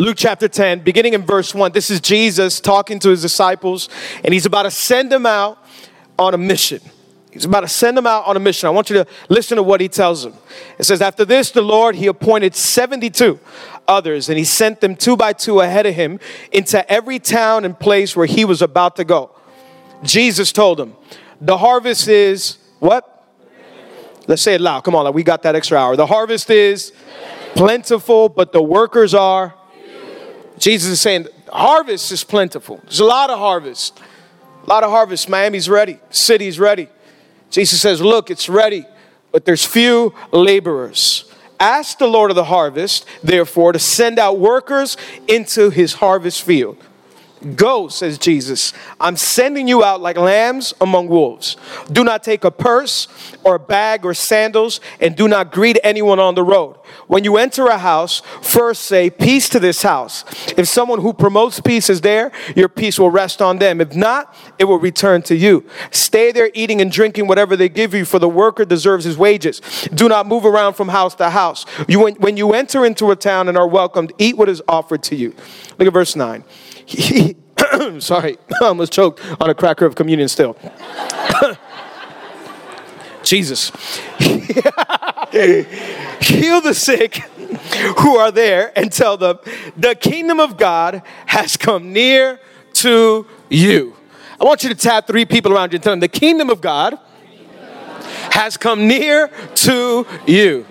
Luke chapter 10, beginning in verse 1. This is Jesus talking to his disciples, and he's about to send them out on a mission. He's about to send them out on a mission. I want you to listen to what he tells them. It says, After this, the Lord, he appointed 72 others, and he sent them two by two ahead of him into every town and place where he was about to go. Jesus told them, The harvest is what? Let's say it loud. Come on, we got that extra hour. The harvest is plentiful, but the workers are. Jesus is saying, harvest is plentiful. There's a lot of harvest. A lot of harvest. Miami's ready. City's ready. Jesus says, Look, it's ready, but there's few laborers. Ask the Lord of the harvest, therefore, to send out workers into his harvest field. Go, says Jesus. I'm sending you out like lambs among wolves. Do not take a purse or a bag or sandals, and do not greet anyone on the road. When you enter a house, first say, Peace to this house. If someone who promotes peace is there, your peace will rest on them. If not, it will return to you. Stay there eating and drinking whatever they give you, for the worker deserves his wages. Do not move around from house to house. You, when you enter into a town and are welcomed, eat what is offered to you. Look at verse 9. He, sorry, I almost choked on a cracker of communion still. Jesus. Heal the sick who are there and tell them, the kingdom of God has come near to you. I want you to tap three people around you and tell them, the kingdom of God has come near to you.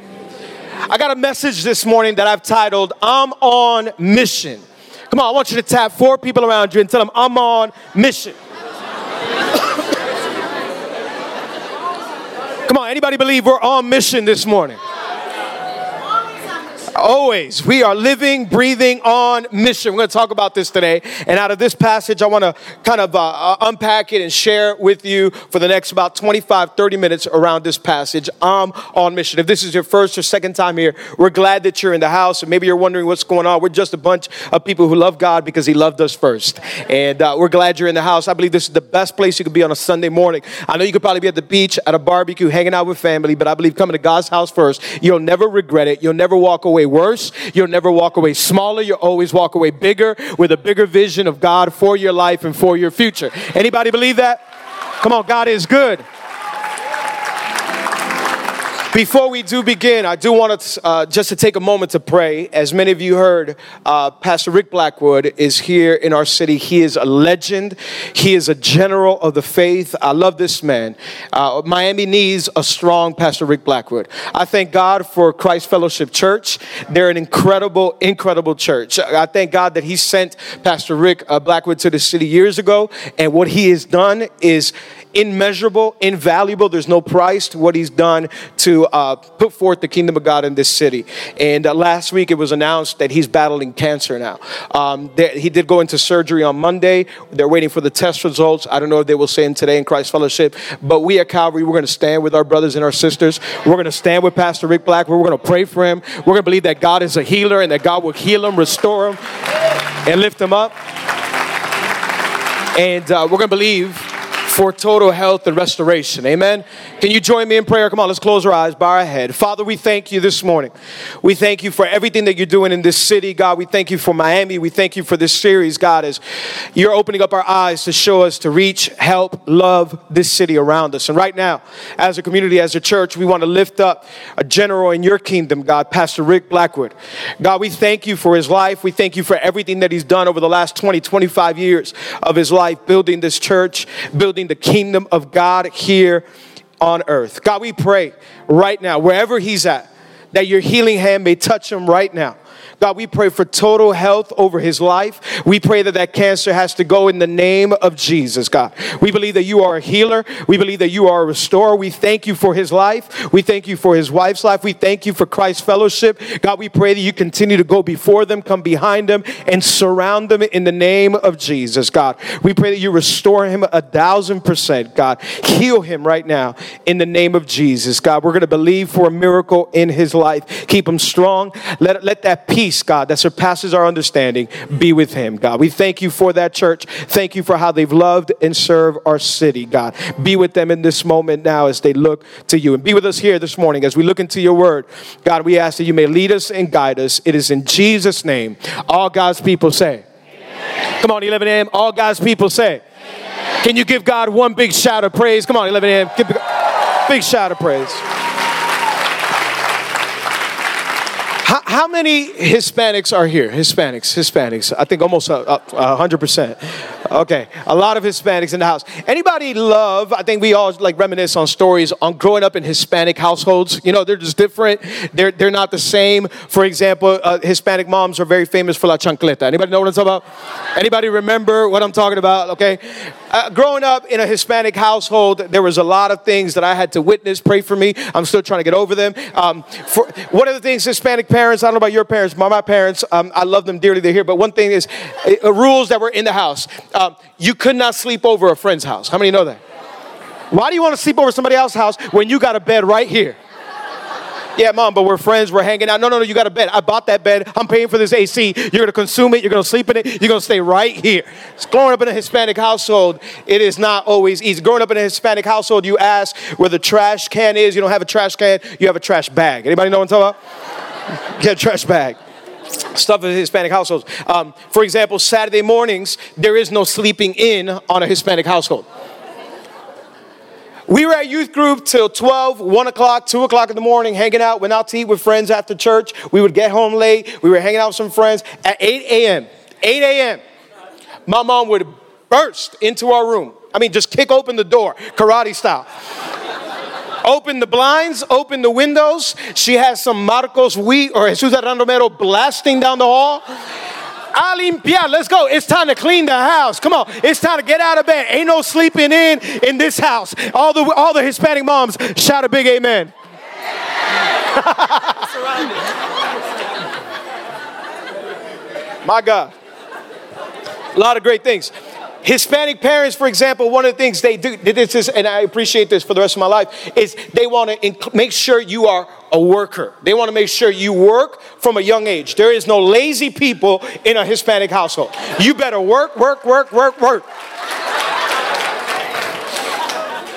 I got a message this morning that I've titled, I'm on mission. Come on, I want you to tap four people around you and tell them, I'm on mission. Come on, anybody believe we're on mission this morning? Always. We are living, breathing on mission. We're going to talk about this today. And out of this passage, I want to kind of uh, uh, unpack it and share with you for the next about 25, 30 minutes around this passage. I'm on mission. If this is your first or second time here, we're glad that you're in the house. And maybe you're wondering what's going on. We're just a bunch of people who love God because He loved us first. And uh, we're glad you're in the house. I believe this is the best place you could be on a Sunday morning. I know you could probably be at the beach, at a barbecue, hanging out with family, but I believe coming to God's house first, you'll never regret it. You'll never walk away worse. You'll never walk away smaller. You'll always walk away bigger with a bigger vision of God for your life and for your future. Anybody believe that? Come on, God is good. Before we do begin, I do want to uh, just to take a moment to pray. As many of you heard, uh, Pastor Rick Blackwood is here in our city. He is a legend. He is a general of the faith. I love this man. Uh, Miami needs a strong Pastor Rick Blackwood. I thank God for Christ Fellowship Church. They're an incredible, incredible church. I thank God that He sent Pastor Rick uh, Blackwood to the city years ago, and what he has done is immeasurable, invaluable. There's no price to what he's done to uh, put forth the kingdom of God in this city. And uh, last week it was announced that he's battling cancer now. Um, he did go into surgery on Monday. They're waiting for the test results. I don't know if they will say him today in Christ Fellowship, but we at Calvary, we're going to stand with our brothers and our sisters. We're going to stand with Pastor Rick Black. We're going to pray for him. We're going to believe that God is a healer and that God will heal him, restore him, and lift him up. And uh, we're going to believe for total health and restoration. Amen. Can you join me in prayer? Come on, let's close our eyes, bow our head. Father, we thank you this morning. We thank you for everything that you're doing in this city, God. We thank you for Miami. We thank you for this series, God, as you're opening up our eyes to show us to reach, help, love this city around us. And right now, as a community, as a church, we want to lift up a general in your kingdom, God, Pastor Rick Blackwood. God, we thank you for his life. We thank you for everything that he's done over the last 20, 25 years of his life, building this church, building the kingdom of God here on earth. God, we pray right now, wherever he's at, that your healing hand may touch him right now. God, we pray for total health over his life. We pray that that cancer has to go in the name of Jesus, God. We believe that you are a healer. We believe that you are a restorer. We thank you for his life. We thank you for his wife's life. We thank you for Christ's fellowship. God, we pray that you continue to go before them, come behind them, and surround them in the name of Jesus, God. We pray that you restore him a thousand percent, God. Heal him right now in the name of Jesus, God. We're going to believe for a miracle in his life. Keep him strong. Let, let that peace peace, God, that surpasses our understanding be with him, God. We thank you for that church. Thank you for how they've loved and served our city, God. Be with them in this moment now as they look to you. And be with us here this morning as we look into your word. God, we ask that you may lead us and guide us. It is in Jesus' name. All God's people say, Amen. Come on, 11 a.m. All God's people say, Amen. Can you give God one big shout of praise? Come on, 11 a.m. Give a big shout of praise. How, how, many Hispanics are here? Hispanics, Hispanics. I think almost uh, uh, a, hundred percent. Okay, a lot of Hispanics in the house. Anybody love? I think we all like reminisce on stories on growing up in Hispanic households. You know, they're just different. They're they're not the same. For example, uh, Hispanic moms are very famous for la chancleta. Anybody know what I'm talking about? Anybody remember what I'm talking about? Okay, uh, growing up in a Hispanic household, there was a lot of things that I had to witness. Pray for me. I'm still trying to get over them. Um, for one of the things Hispanic parents, I don't know about your parents, my, my parents, um, I love them dearly. They're here. But one thing is uh, rules that were in the house. Um, you could not sleep over a friend's house. How many know that? Why do you want to sleep over somebody else's house when you got a bed right here? Yeah, mom, but we're friends, we're hanging out. No, no, no, you got a bed. I bought that bed. I'm paying for this AC. You're going to consume it. You're going to sleep in it. You're going to stay right here. growing up in a Hispanic household, it is not always easy. Growing up in a Hispanic household, you ask where the trash can is. You don't have a trash can, you have a trash bag. Anybody know what I'm talking about? Get a trash bag stuff in Hispanic households. Um, for example, Saturday mornings, there is no sleeping in on a Hispanic household. We were at youth group till 12, 1 o'clock, 2 o'clock in the morning, hanging out, went out to eat with friends after church. We would get home late. We were hanging out with some friends. At 8 a.m., 8 a.m., my mom would burst into our room. I mean, just kick open the door, karate style. Open the blinds, open the windows. She has some Marcos Witt or Jesus Adrian Romero blasting down the hall. A limpiar. Let's go. It's time to clean the house. Come on. It's time to get out of bed. Ain't no sleeping in in this house. All the all the Hispanic moms shout a big amen. My God. A lot of great things. Hispanic parents, for example, one of the things they do, this is, and I appreciate this for the rest of my life, is they want to inc- make sure you are a worker. They want to make sure you work from a young age. There is no lazy people in a Hispanic household. You better work, work, work, work, work.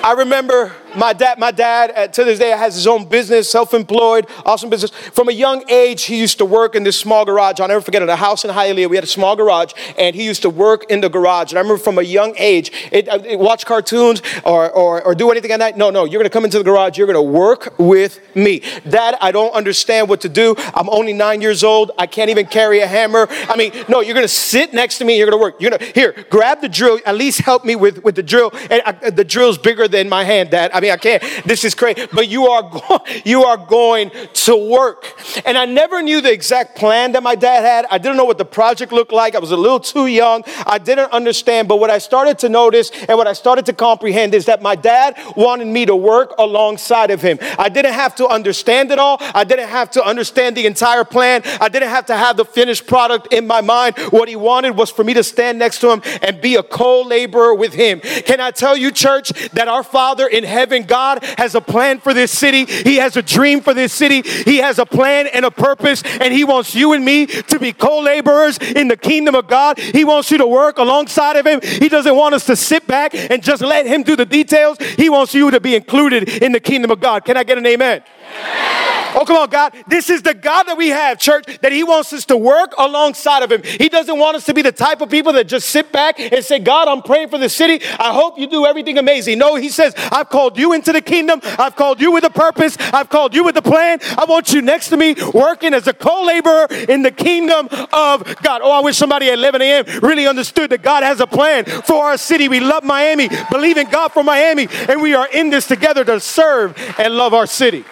I remember my dad, my dad, uh, to this day, has his own business, self-employed, awesome business. From a young age, he used to work in this small garage. I'll never forget it. A house in Hialeah, we had a small garage, and he used to work in the garage. And I remember from a young age, it, uh, it, watch cartoons or, or, or do anything at night. No, no, you're to come into the garage. You're to work with me. Dad, I don't understand what to do. I'm only nine years old. I can't even carry a hammer. I mean, no, you're to sit next to me. You're to work. You're to here, grab the drill. At least help me with with the drill. And I, uh, the drill's bigger than my hand, Dad. I mean, I can't. This is crazy. But you are, go- you are going to work. And I never knew the exact plan that my dad had. I didn't know what the project looked like. I was a little too young. I didn't understand. But what I started to notice and what I started to comprehend is that my dad wanted me to work alongside of him. I didn't have to understand it all. I didn't have to understand the entire plan. I didn't have to have the finished product in my mind. What he wanted was for me to stand next to him and be a co laborer with him. Can I tell you, church, that our Father in heaven, God, has a plan for this city. He has a dream for this city. He has a plan and a purpose, and He wants you and me to be co laborers in the kingdom of God. He wants you to work alongside of Him. He doesn't want us to sit back and just let Him do the details. He wants you to be included in the kingdom of God. Can I get an amen? amen. Oh, come on, God. This is the God that we have, church, that He wants us to work alongside of Him. He doesn't want us to be the type of people that just sit back and say, God, I'm praying for the city. I hope you do everything amazing. No, He says, I've called you into the kingdom. I've called you with a purpose. I've called you with a plan. I want you next to me working as a co laborer in the kingdom of God. Oh, I wish somebody at 11 a.m. really understood that God has a plan for our city. We love Miami, believe in God for Miami, and we are in this together to serve and love our city.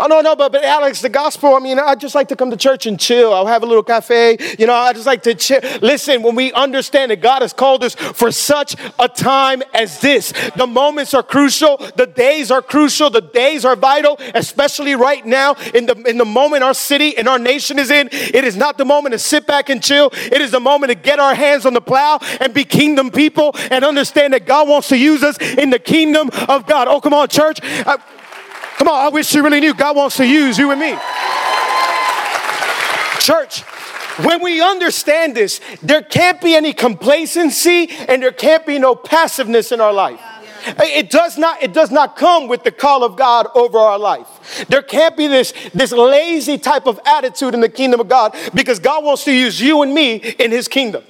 Oh, no, no, but, but Alex, the gospel, I mean, I just like to come to church and chill. I'll have a little cafe. You know, I just like to chill. Listen, when we understand that God has called us for such a time as this, the moments are crucial, the days are crucial, the days are vital, especially right now in the, in the moment our city and our nation is in. It is not the moment to sit back and chill. It is the moment to get our hands on the plow and be kingdom people and understand that God wants to use us in the kingdom of God. Oh, come on, church. I, Come on, I wish you really knew God wants to use you and me. Church, when we understand this, there can't be any complacency and there can't be no passiveness in our life. It does not, it does not come with the call of God over our life. There can't be this, this lazy type of attitude in the kingdom of God because God wants to use you and me in his kingdom.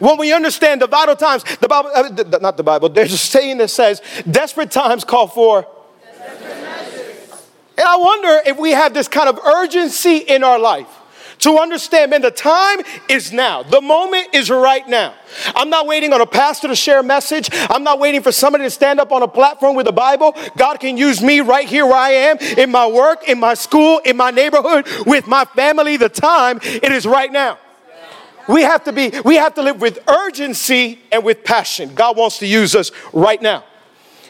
When we understand the vital times, the Bible, uh, not the Bible, there's a saying that says, desperate times call for. And I wonder if we have this kind of urgency in our life to understand, man, the time is now. The moment is right now. I'm not waiting on a pastor to share a message. I'm not waiting for somebody to stand up on a platform with a Bible. God can use me right here where I am, in my work, in my school, in my neighborhood, with my family. The time, it is right now. We have to be, we have to live with urgency and with passion. God wants to use us right now.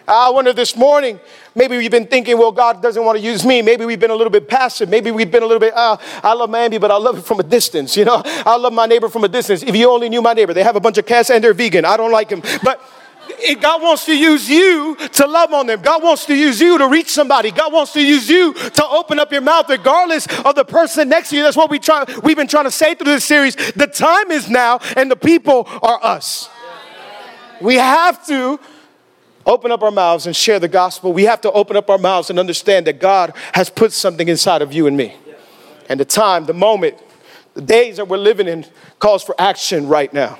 I wonder this morning, maybe we've been thinking, well, God doesn't want to use me. Maybe we've been a little bit passive. Maybe we've been a little bit, uh, I love Miami, but I love it from a distance. You know, I love my neighbor from a distance. If you only knew my neighbor, they have a bunch of cats and they're vegan. I don't like them. But God wants to use you to love on them. God wants to use you to reach somebody. God wants to use you to open up your mouth regardless of the person next to you. That's what we try, we've been trying to say through this series. The time is now and the people are us. We have to open up our mouths and share the gospel, we have to open up our mouths and understand that God has put something inside of you and me. And the time, the moment, the days that we're living in calls for action right now.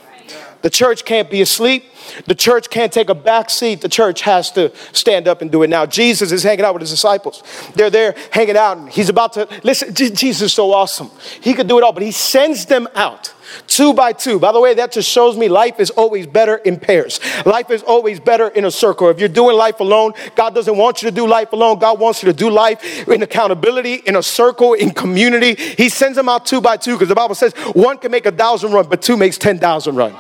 The church can't be asleep. The church can't take a back seat. The church has to stand up and do it now. Jesus is hanging out with his disciples. They're there hanging out, and he's about to listen. Jesus is so awesome. He could do it all, but he sends them out two by two. By the way, that just shows me life is always better in pairs. Life is always better in a circle. If you're doing life alone, God doesn't want you to do life alone. God wants you to do life in accountability, in a circle, in community. He sends them out two by two because the Bible says one can make a thousand run, but two makes 10,000 run.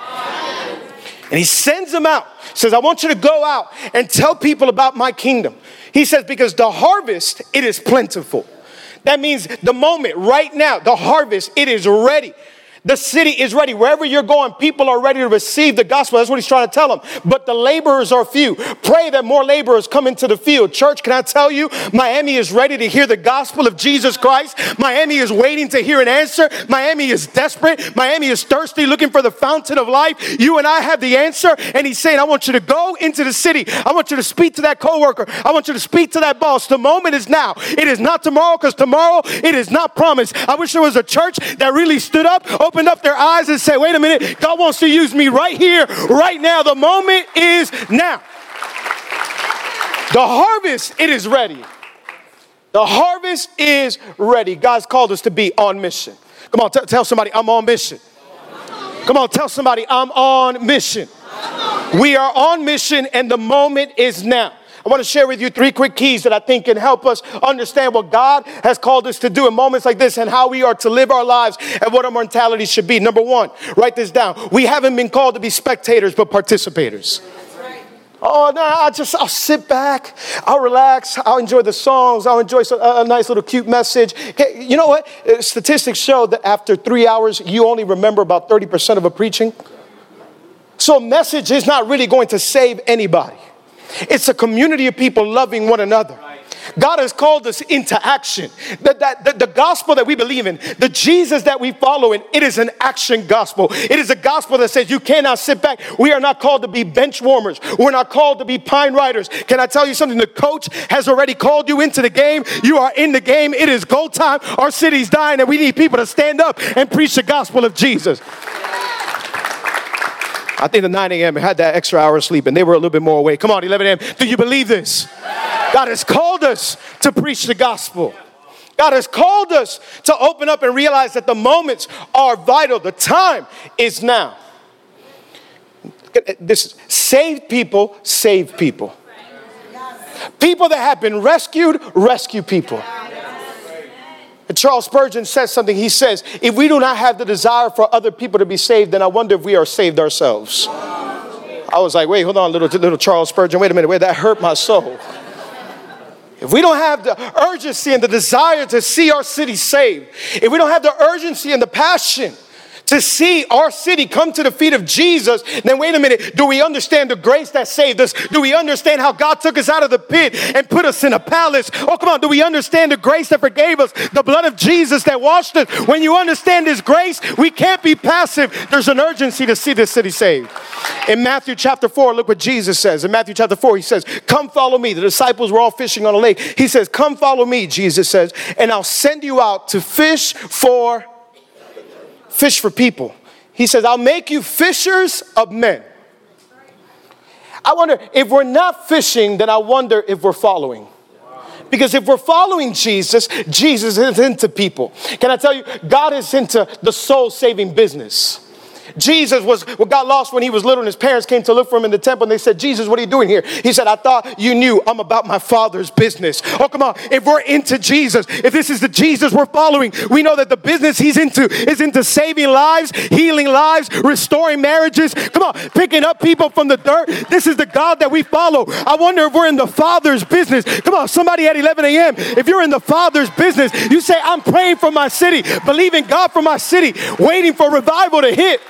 And he sends them out. Says, I want you to go out and tell people about my kingdom. He says, because the harvest, it is plentiful. That means the moment, right now, the harvest, it is ready. The city is ready. Wherever you're going, people are ready to receive the gospel. That's what he's trying to tell them. But the laborers are few. Pray that more laborers come into the field. Church, can I tell you, Miami is ready to hear the gospel of Jesus Christ. Miami is waiting to hear an answer. Miami is desperate. Miami is thirsty, looking for the fountain of life. You and I have the answer. And he's saying, I want you to go into the city. I want you to speak to that coworker. I want you to speak to that boss. The moment is now. It is not tomorrow because tomorrow it is not promised. I wish there was a church that really stood up, up their eyes and said, wait a minute, God wants to use me right here, right now. The moment is now. The harvest, it is ready. The harvest is ready. God's called us to be on mission. Come on, t- tell somebody, I'm on mission. Come on, tell somebody, I'm on mission. We are on mission, and the moment is now. I want to share with you three quick keys that I think can help us understand what God has called us to do in moments like this and how we are to live our lives and what our mentality should be. Number one, write this down. We haven't been called to be spectators, but participators. Oh, no, I just, I'll sit back, I'll relax, I'll enjoy the songs, I'll enjoy a, a nice little cute message. Hey, you know what? Uh, statistics show that after three hours, you only remember about 30% of a preaching. So, a message is not really going to save anybody. It's a community of people loving one another. God has called us into action. The, that, the, the, gospel that we believe in, the Jesus that we follow in, it is an action gospel. It is a gospel that says you cannot sit back. We are not called to be bench warmers. We're not called to be pine riders. Can I tell you something? The coach has already called you into the game. You are in the game. It is goal time. Our city's dying, and we need people to stand up and preach the gospel of Jesus. I think the 9 a.m. had that extra hour of sleep and they were a little bit more awake. Come on, 11 a.m. Do you believe this? God has called us to preach the gospel. God has called us to open up and realize that the moments are vital. The time is now. This save people, save people. People that have been rescued, rescue people. Charles Spurgeon says something. He says, If we do not have the desire for other people to be saved, then I wonder if we are saved ourselves. I was like, Wait, hold on, little, little Charles Spurgeon. Wait a minute. Wait, that hurt my soul. If we don't have the urgency and the desire to see our city saved, if we don't have the urgency and the passion to see our city come to the feet of Jesus, then wait a minute, do we understand the grace that saved us? Do we understand how God took us out of the pit and put us in a palace? Oh, come on, do we understand the grace that forgave us? The blood of Jesus that washed us? When you understand His grace, we can't be passive. There's an urgency to see this city saved. In Matthew chapter 4, look what Jesus says. In Matthew chapter 4, He says, Come follow me. The disciples were all fishing on a lake. He says, Come follow me, Jesus says, and I'll send you out to fish for fish for people. He says, I'll make you fishers of men. I wonder if we're not fishing, then I wonder if we're following. Because if we're following Jesus, Jesus is into people. Can I tell you, God is into the soul saving business. Jesus was what got lost when he was little, and his parents came to look for him in the temple, and they said, Jesus, what are you doing here? He said, I thought you knew I'm about my father's business. Oh, come on. If we're into Jesus, if this is the Jesus we're following, we know that the business he's into is into saving lives, healing lives, restoring marriages. Come on, picking up people from the dirt. This is the God that we follow. I wonder if we're in the Father's business. Come on, somebody at 11 a.m., if you're in the Father's business, you say, I'm praying for my city, believing God for my city, waiting for revival to hit.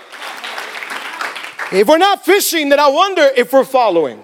If we're not fishing, then I wonder if we're following.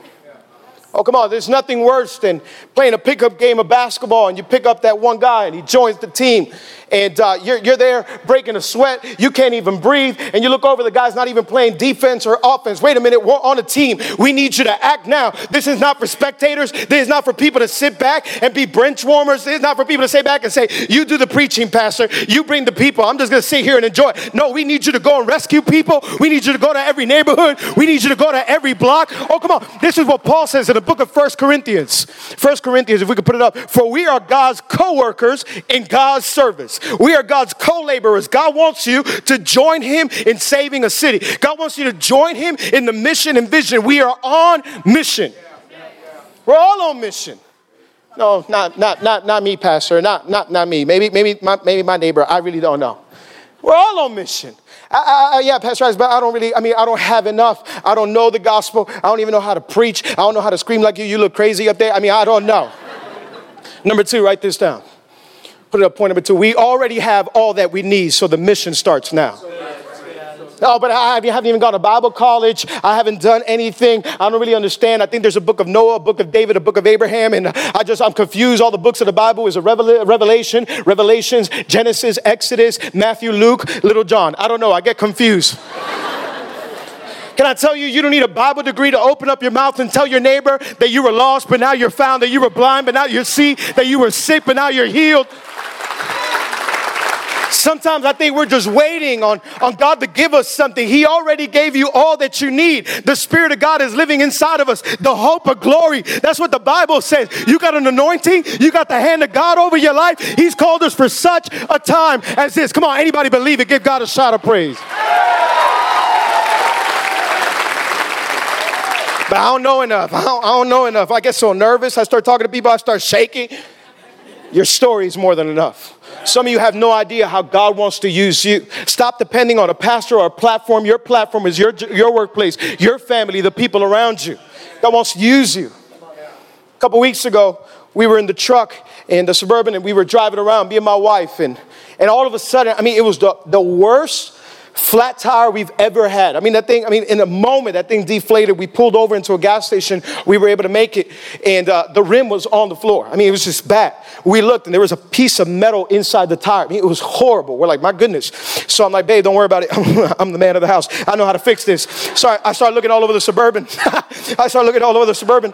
Oh, come on, there's nothing worse than playing a pickup game of basketball and you pick up that one guy and he joins the team and uh, you're, you're there breaking a sweat. You can't even breathe. And you look over, the guy's not even playing defense or offense. Wait a minute, we're on a team. We need you to act now. This is not for spectators. This is not for people to sit back and be bench warmers. This is not for people to sit back and say, You do the preaching, Pastor. You bring the people. I'm just going to sit here and enjoy. No, we need you to go and rescue people. We need you to go to every neighborhood. We need you to go to every block. Oh, come on. This is what Paul says in the book of First Corinthians. First Corinthians, if we could put it up. For we are God's co workers in God's service. We are God's co laborers. God wants you to join Him in saving a city. God wants you to join Him in the mission and vision. We are on mission. We're all on mission. No, not, not, not, not me, Pastor. Not, not, not me. Maybe, maybe, my, maybe my neighbor. I really don't know. We're all on mission. I, I, yeah, Pastor Rice, but I don't really, I mean, I don't have enough. I don't know the gospel. I don't even know how to preach. I don't know how to scream like you. You look crazy up there. I mean, I don't know. Number two, write this down. Put it up, point number two. We already have all that we need, so the mission starts now. Oh, but I haven't even gone to Bible college. I haven't done anything. I don't really understand. I think there's a book of Noah, a book of David, a book of Abraham, and I just, I'm confused. All the books of the Bible is a revelation, Revelations, Genesis, Exodus, Matthew, Luke, Little John. I don't know. I get confused. Can I tell you, you don't need a Bible degree to open up your mouth and tell your neighbor that you were lost, but now you're found, that you were blind, but now you see, that you were sick, but now you're healed. Sometimes I think we're just waiting on, on God to give us something. He already gave you all that you need. The Spirit of God is living inside of us, the hope of glory. That's what the Bible says. You got an anointing, you got the hand of God over your life. He's called us for such a time as this. Come on, anybody believe it? Give God a shout of praise. But I don't know enough. I don't, I don't know enough. I get so nervous. I start talking to people, I start shaking. Your story is more than enough. Some of you have no idea how God wants to use you. Stop depending on a pastor or a platform. Your platform is your, your workplace, your family, the people around you. God wants to use you. A couple weeks ago, we were in the truck in the suburban and we were driving around, me and my wife, and, and all of a sudden, I mean, it was the, the worst flat tire we've ever had. I mean, that thing, I mean, in a moment, that thing deflated. We pulled over into a gas station. We were able to make it, and uh, the rim was on the floor. I mean, it was just bad. We looked, and there was a piece of metal inside the tire. I mean, it was horrible. We're like, my goodness. So I'm like, babe, don't worry about it. I'm the man of the house. I know how to fix this. So I, I started looking all over the suburban. I started looking all over the suburban.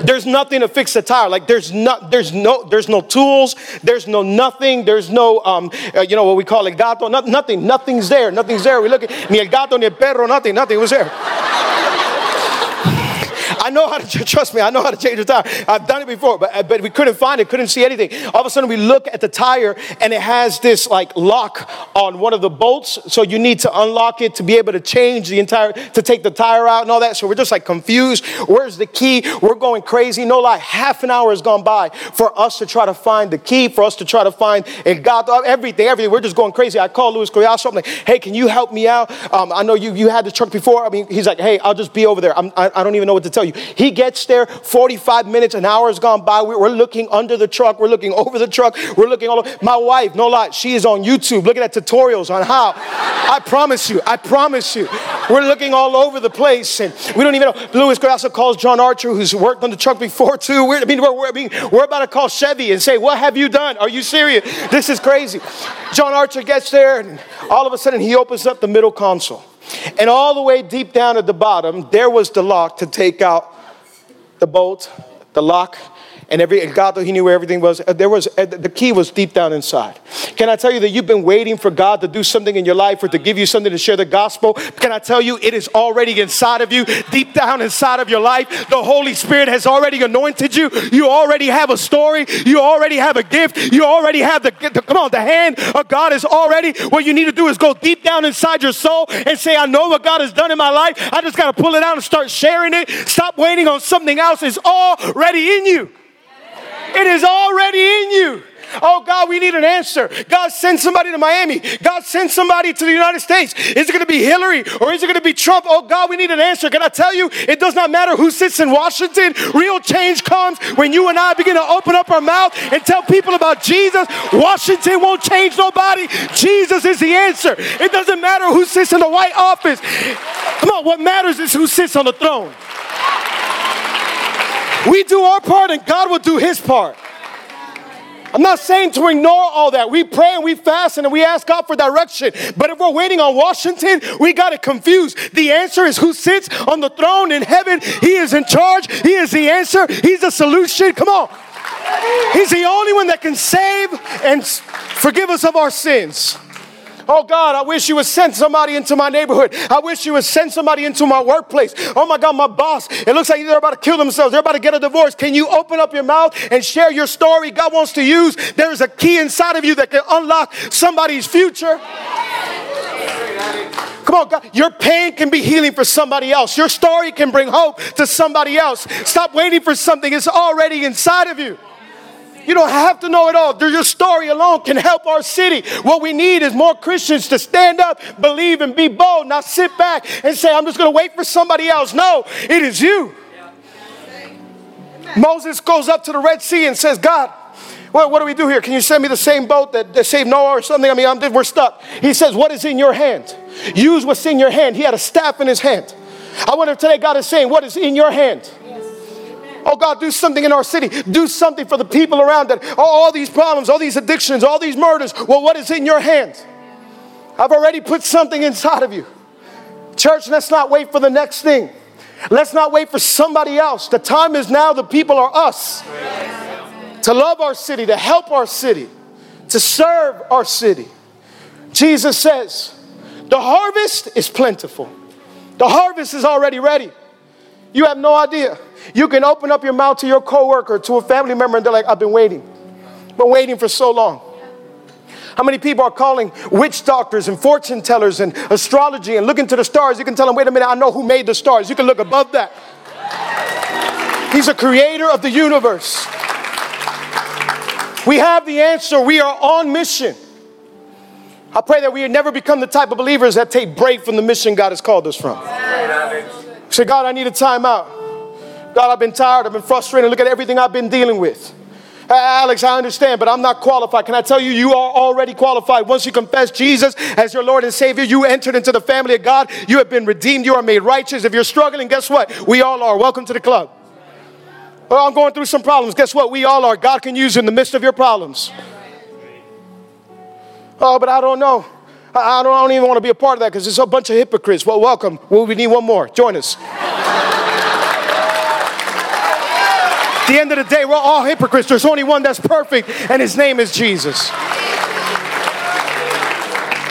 There's nothing to fix the tire. Like there's not, there's no, there's no tools. There's no nothing. There's no, um, uh, you know what we call it, gato. No, nothing. Nothing's there. Nothing's there. We look at ni el gato ni el perro. Nothing. Nothing was there. I know how to trust me. I know how to change a tire. I've done it before, but uh, but we couldn't find it. Couldn't see anything. All of a sudden, we look at the tire, and it has this like lock on one of the bolts. So you need to unlock it to be able to change the entire to take the tire out and all that. So we're just like confused. Where's the key? We're going crazy. No lie. Half an hour has gone by for us to try to find the key. For us to try to find and God everything. Everything. We're just going crazy. I called Luis Collazo. I'm like, hey, can you help me out? Um, I know you you had the truck before. I mean, he's like, hey, I'll just be over there. I'm, I, I don't even know what to tell you. He gets there, 45 minutes, an hour has gone by. We're looking under the truck, we're looking over the truck, we're looking all over. My wife, no lie, she is on YouTube looking at tutorials on how. I promise you, I promise you. We're looking all over the place, and we don't even know. Luis Collazo calls John Archer, who's worked on the truck before too. We're, I mean, we're, we're, I mean, we're about to call Chevy and say, What have you done? Are you serious? This is crazy. John Archer gets there, and all of a sudden he opens up the middle console. And all the way deep down at the bottom, there was the lock to take out the bolt, the lock, and every God though he knew where everything was. Uh, there was uh, the key was deep down inside. Can I tell you that you've been waiting for God to do something in your life or to give you something to share the gospel? Can I tell you it is already inside of you, deep down inside of your life. The Holy Spirit has already anointed you. You already have a story. You already have a gift. You already have the, the come on. The hand of God is already. What you need to do is go deep down inside your soul and say, I know what God has done in my life. I just got to pull it out and start sharing it. Stop waiting on something else. It's already in you. It is already in you. Oh God, we need an answer. God, send somebody to Miami. God, send somebody to the United States. Is it going to be Hillary or is it going to be Trump? Oh God, we need an answer. Can I tell you, it does not matter who sits in Washington. Real change comes when you and I begin to open up our mouth and tell people about Jesus. Washington won't change nobody. Jesus is the answer. It doesn't matter who sits in the White Office. Come on, what matters is who sits on the throne. We do our part and God will do his part. I'm not saying to ignore all that. We pray and we fast and we ask God for direction. But if we're waiting on Washington, we got it confused. The answer is who sits on the throne in heaven. He is in charge. He is the answer. He's the solution. Come on. He's the only one that can save and forgive us of our sins. Oh God, I wish you would send somebody into my neighborhood. I wish you would send somebody into my workplace. Oh my God, my boss, it looks like they're about to kill themselves. They're about to get a divorce. Can you open up your mouth and share your story? God wants to use. There is a key inside of you that can unlock somebody's future. Come on, God. Your pain can be healing for somebody else. Your story can bring hope to somebody else. Stop waiting for something, it's already inside of you. You don't have to know it all. Your story alone can help our city. What we need is more Christians to stand up, believe, and be bold, not sit back and say, I'm just going to wait for somebody else. No, it is you. Moses goes up to the Red Sea and says, God, what, what do we do here? Can you send me the same boat that, that saved Noah or something? I mean, I'm, we're stuck. He says, What is in your hand? Use what's in your hand. He had a staff in his hand. I wonder if today God is saying, What is in your hand? Oh God, do something in our city. Do something for the people around that. Oh, all these problems, all these addictions, all these murders. Well, what is in your hands? I've already put something inside of you. Church, let's not wait for the next thing. Let's not wait for somebody else. The time is now, the people are us. To love our city, to help our city, to serve our city. Jesus says, the harvest is plentiful. The harvest is already ready. You have no idea. You can open up your mouth to your coworker, to a family member, and they're like, I've been waiting. Been waiting for so long. How many people are calling witch doctors and fortune tellers and astrology and looking to the stars? You can tell them, wait a minute, I know who made the stars. You can look above that. He's a creator of the universe. We have the answer. We are on mission. I pray that we never become the type of believers that take break from the mission God has called us from. Say, God, I need a timeout. God, I've been tired. I've been frustrated. Look at everything I've been dealing with. Uh, Alex, I understand, but I'm not qualified. Can I tell you, you are already qualified. Once you confess Jesus as your Lord and Savior, you entered into the family of God. You have been redeemed. You are made righteous. If you're struggling, guess what? We all are. Welcome to the club. Well, I'm going through some problems. Guess what? We all are. God can use you in the midst of your problems. Oh, but I don't know. I don't, I don't even want to be a part of that because it's a bunch of hypocrites. Well, welcome. Well, we need one more. Join us. The end of the day, we're all hypocrites. There's only one that's perfect, and his name is Jesus.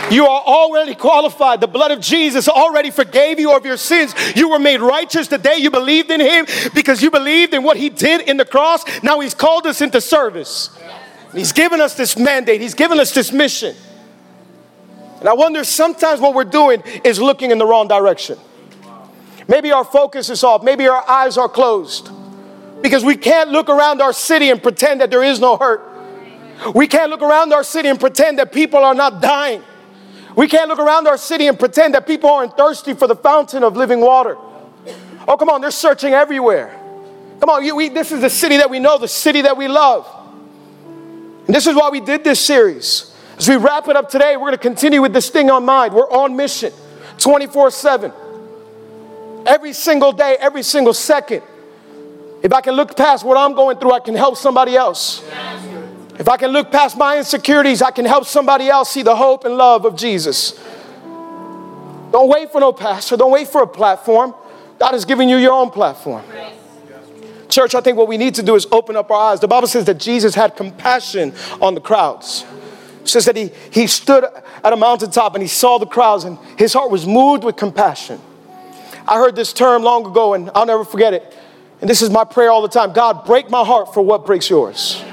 You are already qualified. The blood of Jesus already forgave you of your sins. You were made righteous the day you believed in him because you believed in what he did in the cross. Now he's called us into service. He's given us this mandate, he's given us this mission. And I wonder sometimes what we're doing is looking in the wrong direction. Maybe our focus is off, maybe our eyes are closed because we can't look around our city and pretend that there is no hurt. We can't look around our city and pretend that people are not dying. We can't look around our city and pretend that people aren't thirsty for the fountain of living water. Oh, come on, they're searching everywhere. Come on, you, we, this is the city that we know, the city that we love. And this is why we did this series. As we wrap it up today, we're going to continue with this thing on mind. We're on mission 24 7. Every single day, every single second. If I can look past what I'm going through, I can help somebody else. If I can look past my insecurities, I can help somebody else see the hope and love of Jesus. Don't wait for no pastor, don't wait for a platform. God is giving you your own platform. Church, I think what we need to do is open up our eyes. The Bible says that Jesus had compassion on the crowds. It says that he, he stood at a mountaintop and he saw the crowds and his heart was moved with compassion. I heard this term long ago and I'll never forget it. And this is my prayer all the time God, break my heart for what breaks yours.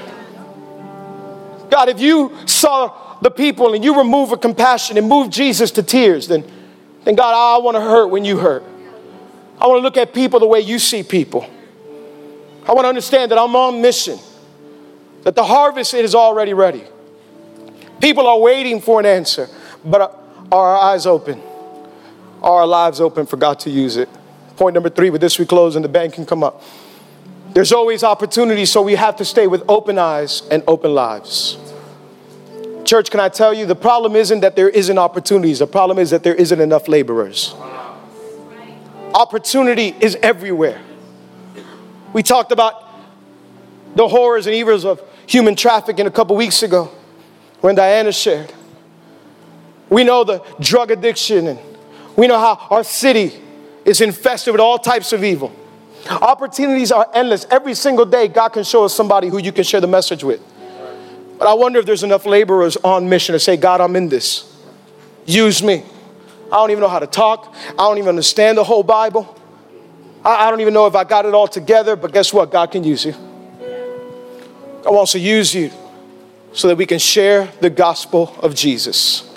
God, if you saw the people and you remove a compassion and move Jesus to tears, then, then God, I want to hurt when you hurt. I want to look at people the way you see people. I want to understand that I'm on mission, that the harvest is already ready. People are waiting for an answer, but are our eyes open? Are our lives open for God to use it? Point number three, with this we close and the band can come up. There's always opportunity, so we have to stay with open eyes and open lives. Church, can I tell you, the problem isn't that there isn't opportunities, the problem is that there isn't enough laborers. Opportunity is everywhere. We talked about the horrors and evils of human trafficking a couple weeks ago when Diana shared. We know the drug addiction and we know how our city is infested with all types of evil. Opportunities are endless. Every single day, God can show us somebody who you can share the message with. But I wonder if there's enough laborers on mission to say, God, I'm in this. Use me. I don't even know how to talk. I don't even understand the whole Bible. I, I don't even know if I got it all together, but guess what? God can use you. God wants to use you so that we can share the gospel of Jesus.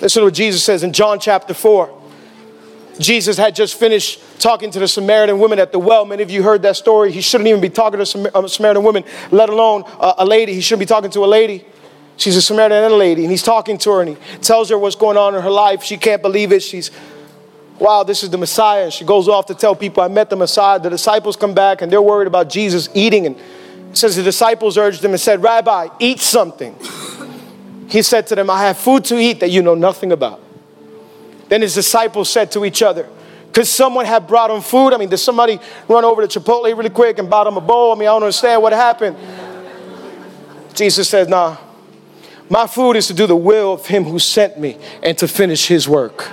Listen to what Jesus says in John chapter 4. Jesus had just finished talking to the Samaritan woman at the well. Many of you heard that story. He shouldn't even be talking to a uh, Samaritan woman, let alone uh, a lady. He shouldn't be talking to a lady. She's a Samaritan and a lady, and he's talking to her and he tells her what's going on in her life. She can't believe it. She's, wow, this is the Messiah. She goes off to tell people, I met the Messiah. The disciples come back and they're worried about Jesus eating. And says the disciples urged him and said, Rabbi, eat something. He said to them, I have food to eat that you know nothing about. Then his disciples said to each other, Could someone have brought him food? I mean, did somebody run over to Chipotle really quick and bought him a bowl? I mean, I don't understand what happened. Jesus said, Nah, my food is to do the will of him who sent me and to finish his work.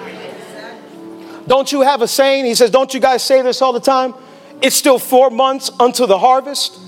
Don't you have a saying? He says, Don't you guys say this all the time? It's still four months until the harvest.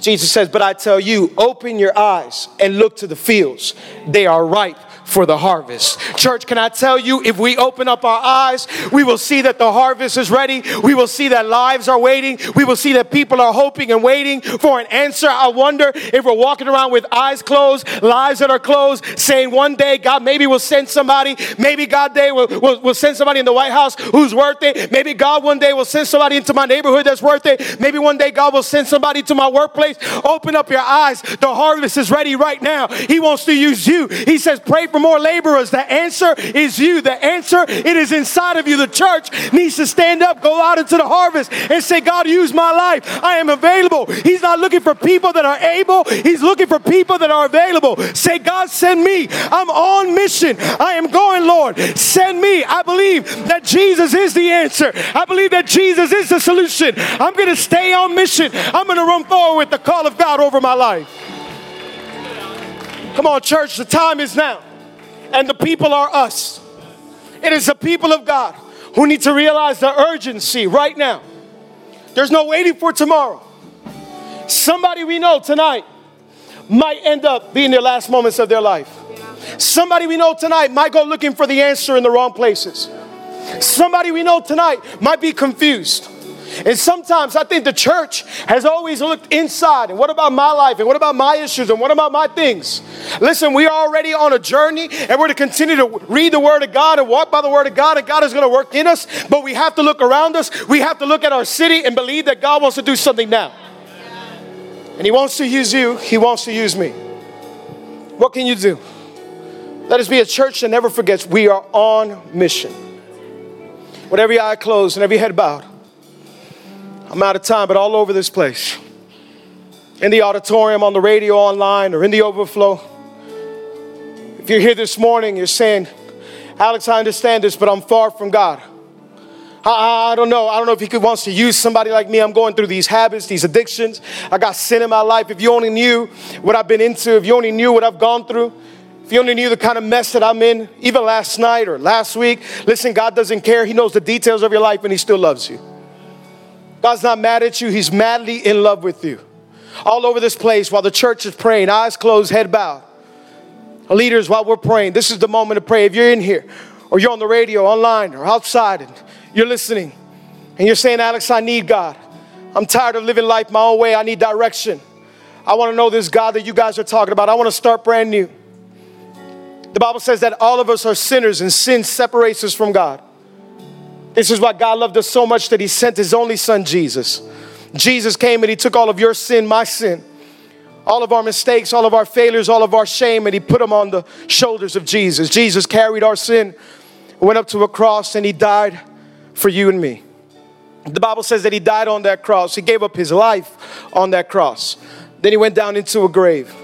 Jesus says, But I tell you, open your eyes and look to the fields. They are ripe for the harvest. Church, can I tell you, if we open up our eyes, we will see that the harvest is ready. We will see that lives are waiting. We will see that people are hoping and waiting for an answer. I wonder if we're walking around with eyes closed, lives that are closed, saying one day God maybe will send somebody. Maybe God day will, will, will send somebody in the White House who's worth it. Maybe God one day will send somebody into my neighborhood that's worth it. Maybe one day God will send somebody to my workplace. Open up your eyes. The harvest is ready right now. He wants to use you. He says, pray for more laborers. The answer is you. The answer, it is inside of you. The church needs to stand up, go out into the harvest, and say, God, use my life. I am available. He's not looking for people that are able, He's looking for people that are available. Say, God, send me. I'm on mission. I am going, Lord. Send me. I believe that Jesus is the answer. I believe that Jesus is the solution. I'm going to stay on mission. I'm going to run forward with the call of God over my life. Come on, church, the time is now and the people are us. It is the people of God who need to realize the urgency right now. There's no waiting for tomorrow. Somebody we know tonight might end up being their last moments of their life. Somebody we know tonight might go looking for the answer in the wrong places. Somebody we know tonight might be confused. And sometimes I think the church has always looked inside and what about my life and what about my issues and what about my things? Listen, we are already on a journey and we're to continue to read the Word of God and walk by the Word of God, and God is going to work in us. But we have to look around us, we have to look at our city and believe that God wants to do something now. And He wants to use you, He wants to use me. What can you do? Let us be a church that never forgets we are on mission. with every eye closed and every head bowed. I'm out of time, but all over this place, in the auditorium, on the radio, online, or in the overflow. If you're here this morning, you're saying, Alex, I understand this, but I'm far from God. I, I, don't know. I don't know if he could, wants to use somebody like me. I'm going through these habits, these addictions. I got sin in my life. If you only knew what I've been into, if you only knew what I've gone through, if you only knew the kind of mess that I'm in, even last night or last week, listen, God doesn't care. He knows the details of your life and He still loves you. God's not mad at you, He's madly in love with you. All over this place while the church is praying, eyes closed, head bowed. Leaders, while we're praying, this is the moment to pray. If you're in here or you're on the radio, online, or outside, and you're listening and you're saying, Alex, I need God. I'm tired of living life my own way. I need direction. I want to know this God that you guys are talking about. I want to start brand new. The Bible says that all of us are sinners and sin separates us from God. This is why God loved us so much that He sent His only Son, Jesus. Jesus came and He took all of your sin, my sin, all of our mistakes, all of our failures, all of our shame, and He put them on the shoulders of Jesus. Jesus carried our sin, went up to a cross, and He died for you and me. The Bible says that he died on that cross. He gave up his life on that cross. Then he went down into a grave.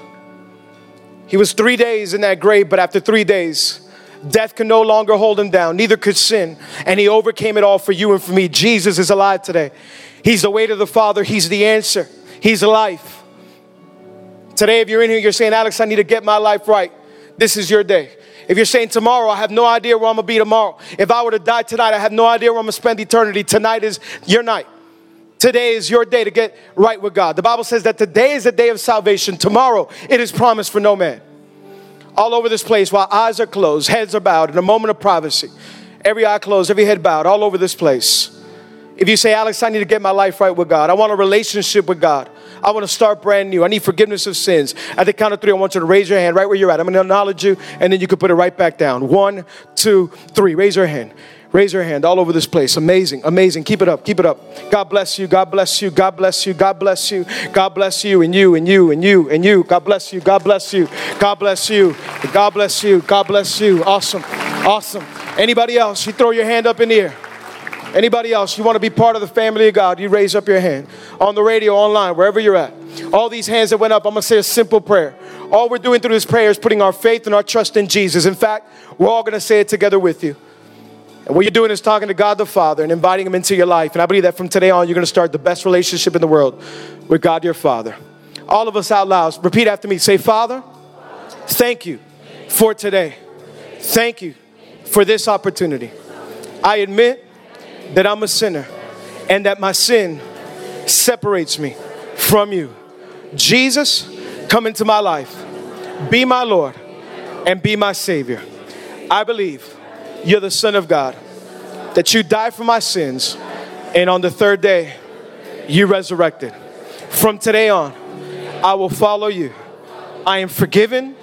He was three days in that grave, but after three days, death could no longer hold him down, neither could sin. And he overcame it all for you and for me. Jesus is alive today. He's the way to the Father, He's the answer, He's life. Today, if you're in here, you're saying, Alex, I need to get my life right. This is your day. If you're saying tomorrow, I have no idea where I'm gonna be tomorrow. If I were to die tonight, I have no idea where I'm gonna spend eternity. Tonight is your night. Today is your day to get right with God. The Bible says that today is the day of salvation. Tomorrow, it is promised for no man. All over this place, while eyes are closed, heads are bowed, in a moment of privacy, every eye closed, every head bowed, all over this place. If you say, Alex, I need to get my life right with God, I want a relationship with God. I want to start brand new. I need forgiveness of sins. At the count of three, I want you to raise your hand right where you're at. I'm going to acknowledge you, and then you can put it right back down. One, two, three. Raise your hand. Raise your hand all over this place. Amazing, amazing. Keep it up, keep it up. God bless you, God bless you, God bless you, God bless you, God bless you, and you, and you, and you, and you. God bless you, God bless you, God bless you, God bless you, God bless you. Awesome, awesome. Anybody else? You throw your hand up in the air. Anybody else, you want to be part of the family of God, you raise up your hand. On the radio, online, wherever you're at. All these hands that went up, I'm going to say a simple prayer. All we're doing through this prayer is putting our faith and our trust in Jesus. In fact, we're all going to say it together with you. And what you're doing is talking to God the Father and inviting Him into your life. And I believe that from today on, you're going to start the best relationship in the world with God your Father. All of us out loud, repeat after me. Say, Father, thank you for today. Thank you for this opportunity. I admit that I'm a sinner and that my sin separates me from you. Jesus, come into my life. Be my Lord and be my Savior. I believe you're the Son of God, that you died for my sins, and on the third day, you resurrected. From today on, I will follow you. I am forgiven,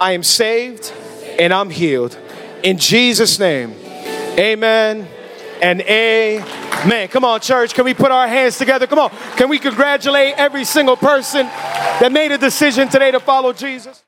I am saved, and I'm healed. In Jesus' name, amen and amen. Come on, church. Can we put our hands together? Come on. Can we congratulate every single person that made a decision today to follow Jesus?